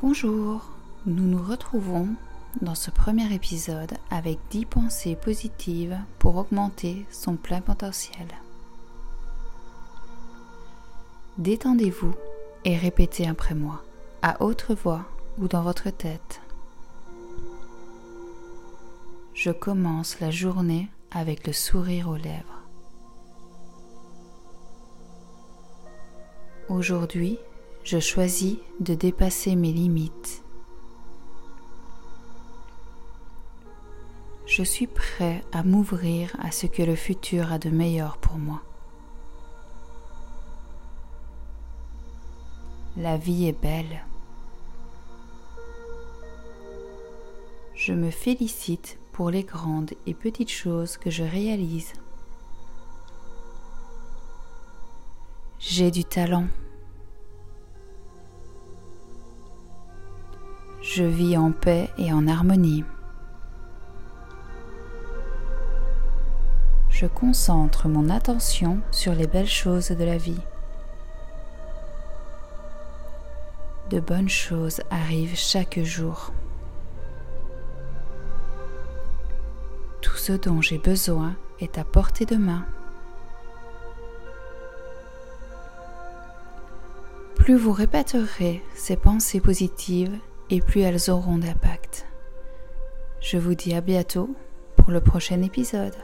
Bonjour, nous nous retrouvons dans ce premier épisode avec 10 pensées positives pour augmenter son plein potentiel. Détendez-vous et répétez après moi, à haute voix ou dans votre tête. Je commence la journée avec le sourire aux lèvres. Aujourd'hui, je choisis de dépasser mes limites. Je suis prêt à m'ouvrir à ce que le futur a de meilleur pour moi. La vie est belle. Je me félicite pour les grandes et petites choses que je réalise. J'ai du talent. Je vis en paix et en harmonie. Je concentre mon attention sur les belles choses de la vie. De bonnes choses arrivent chaque jour. Tout ce dont j'ai besoin est à portée de main. Plus vous répéterez ces pensées positives et plus elles auront d'impact. Je vous dis à bientôt pour le prochain épisode.